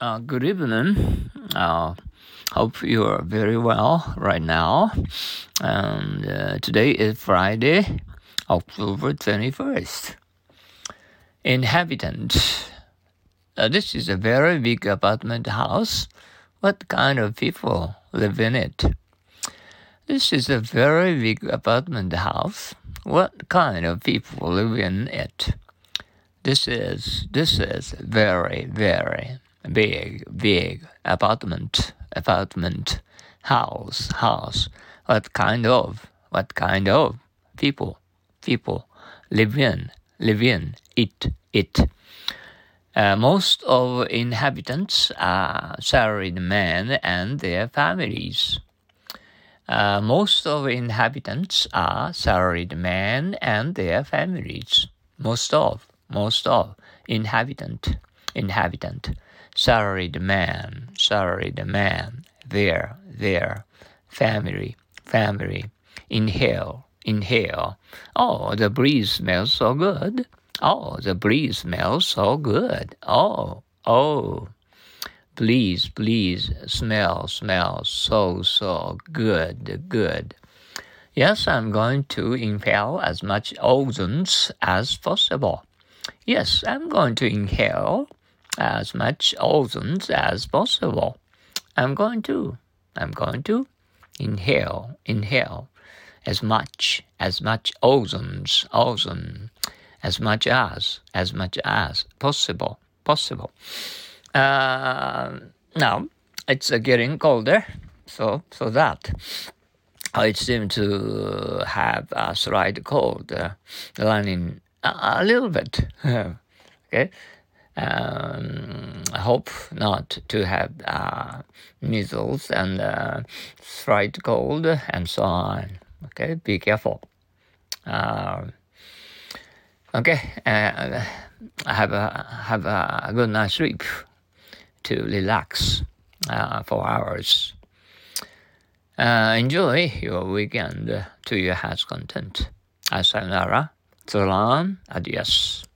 Uh, good evening. Uh, hope you are very well right now. And uh, today is Friday, October 21st. Inhabitant. Uh, this is a very big apartment house. What kind of people live in it? This is a very big apartment house. What kind of people live in it? This is this is very very big, big apartment, apartment, house, house. What kind of, what kind of people, people live in, live in it, it. Uh, most of inhabitants are salaried men and their families. Uh, most of inhabitants are salaried men and their families. Most of, most of inhabitant, inhabitant salaried man, salaried man, their, their, family, family, inhale, inhale. Oh, the breeze smells so good. Oh, the breeze smells so good. Oh, oh. Please, please, smell, smell so, so good, good. Yes, I'm going to inhale as much ozone as possible. Yes, I'm going to inhale as much ozone as possible. I'm going to, I'm going to inhale, inhale as much, as much ozone, ozone, as much as, as much as possible, possible. Uh, now it's uh, getting colder, so so that I seem to have a slight cold uh, running a, a little bit. okay, um, hope not to have uh, measles and uh, fright cold and so on. Okay, be careful. Uh, okay, uh, have a have a good night's sleep to relax uh, for hours. Uh, enjoy your weekend to your heart's content. Sayonara, so long, adios.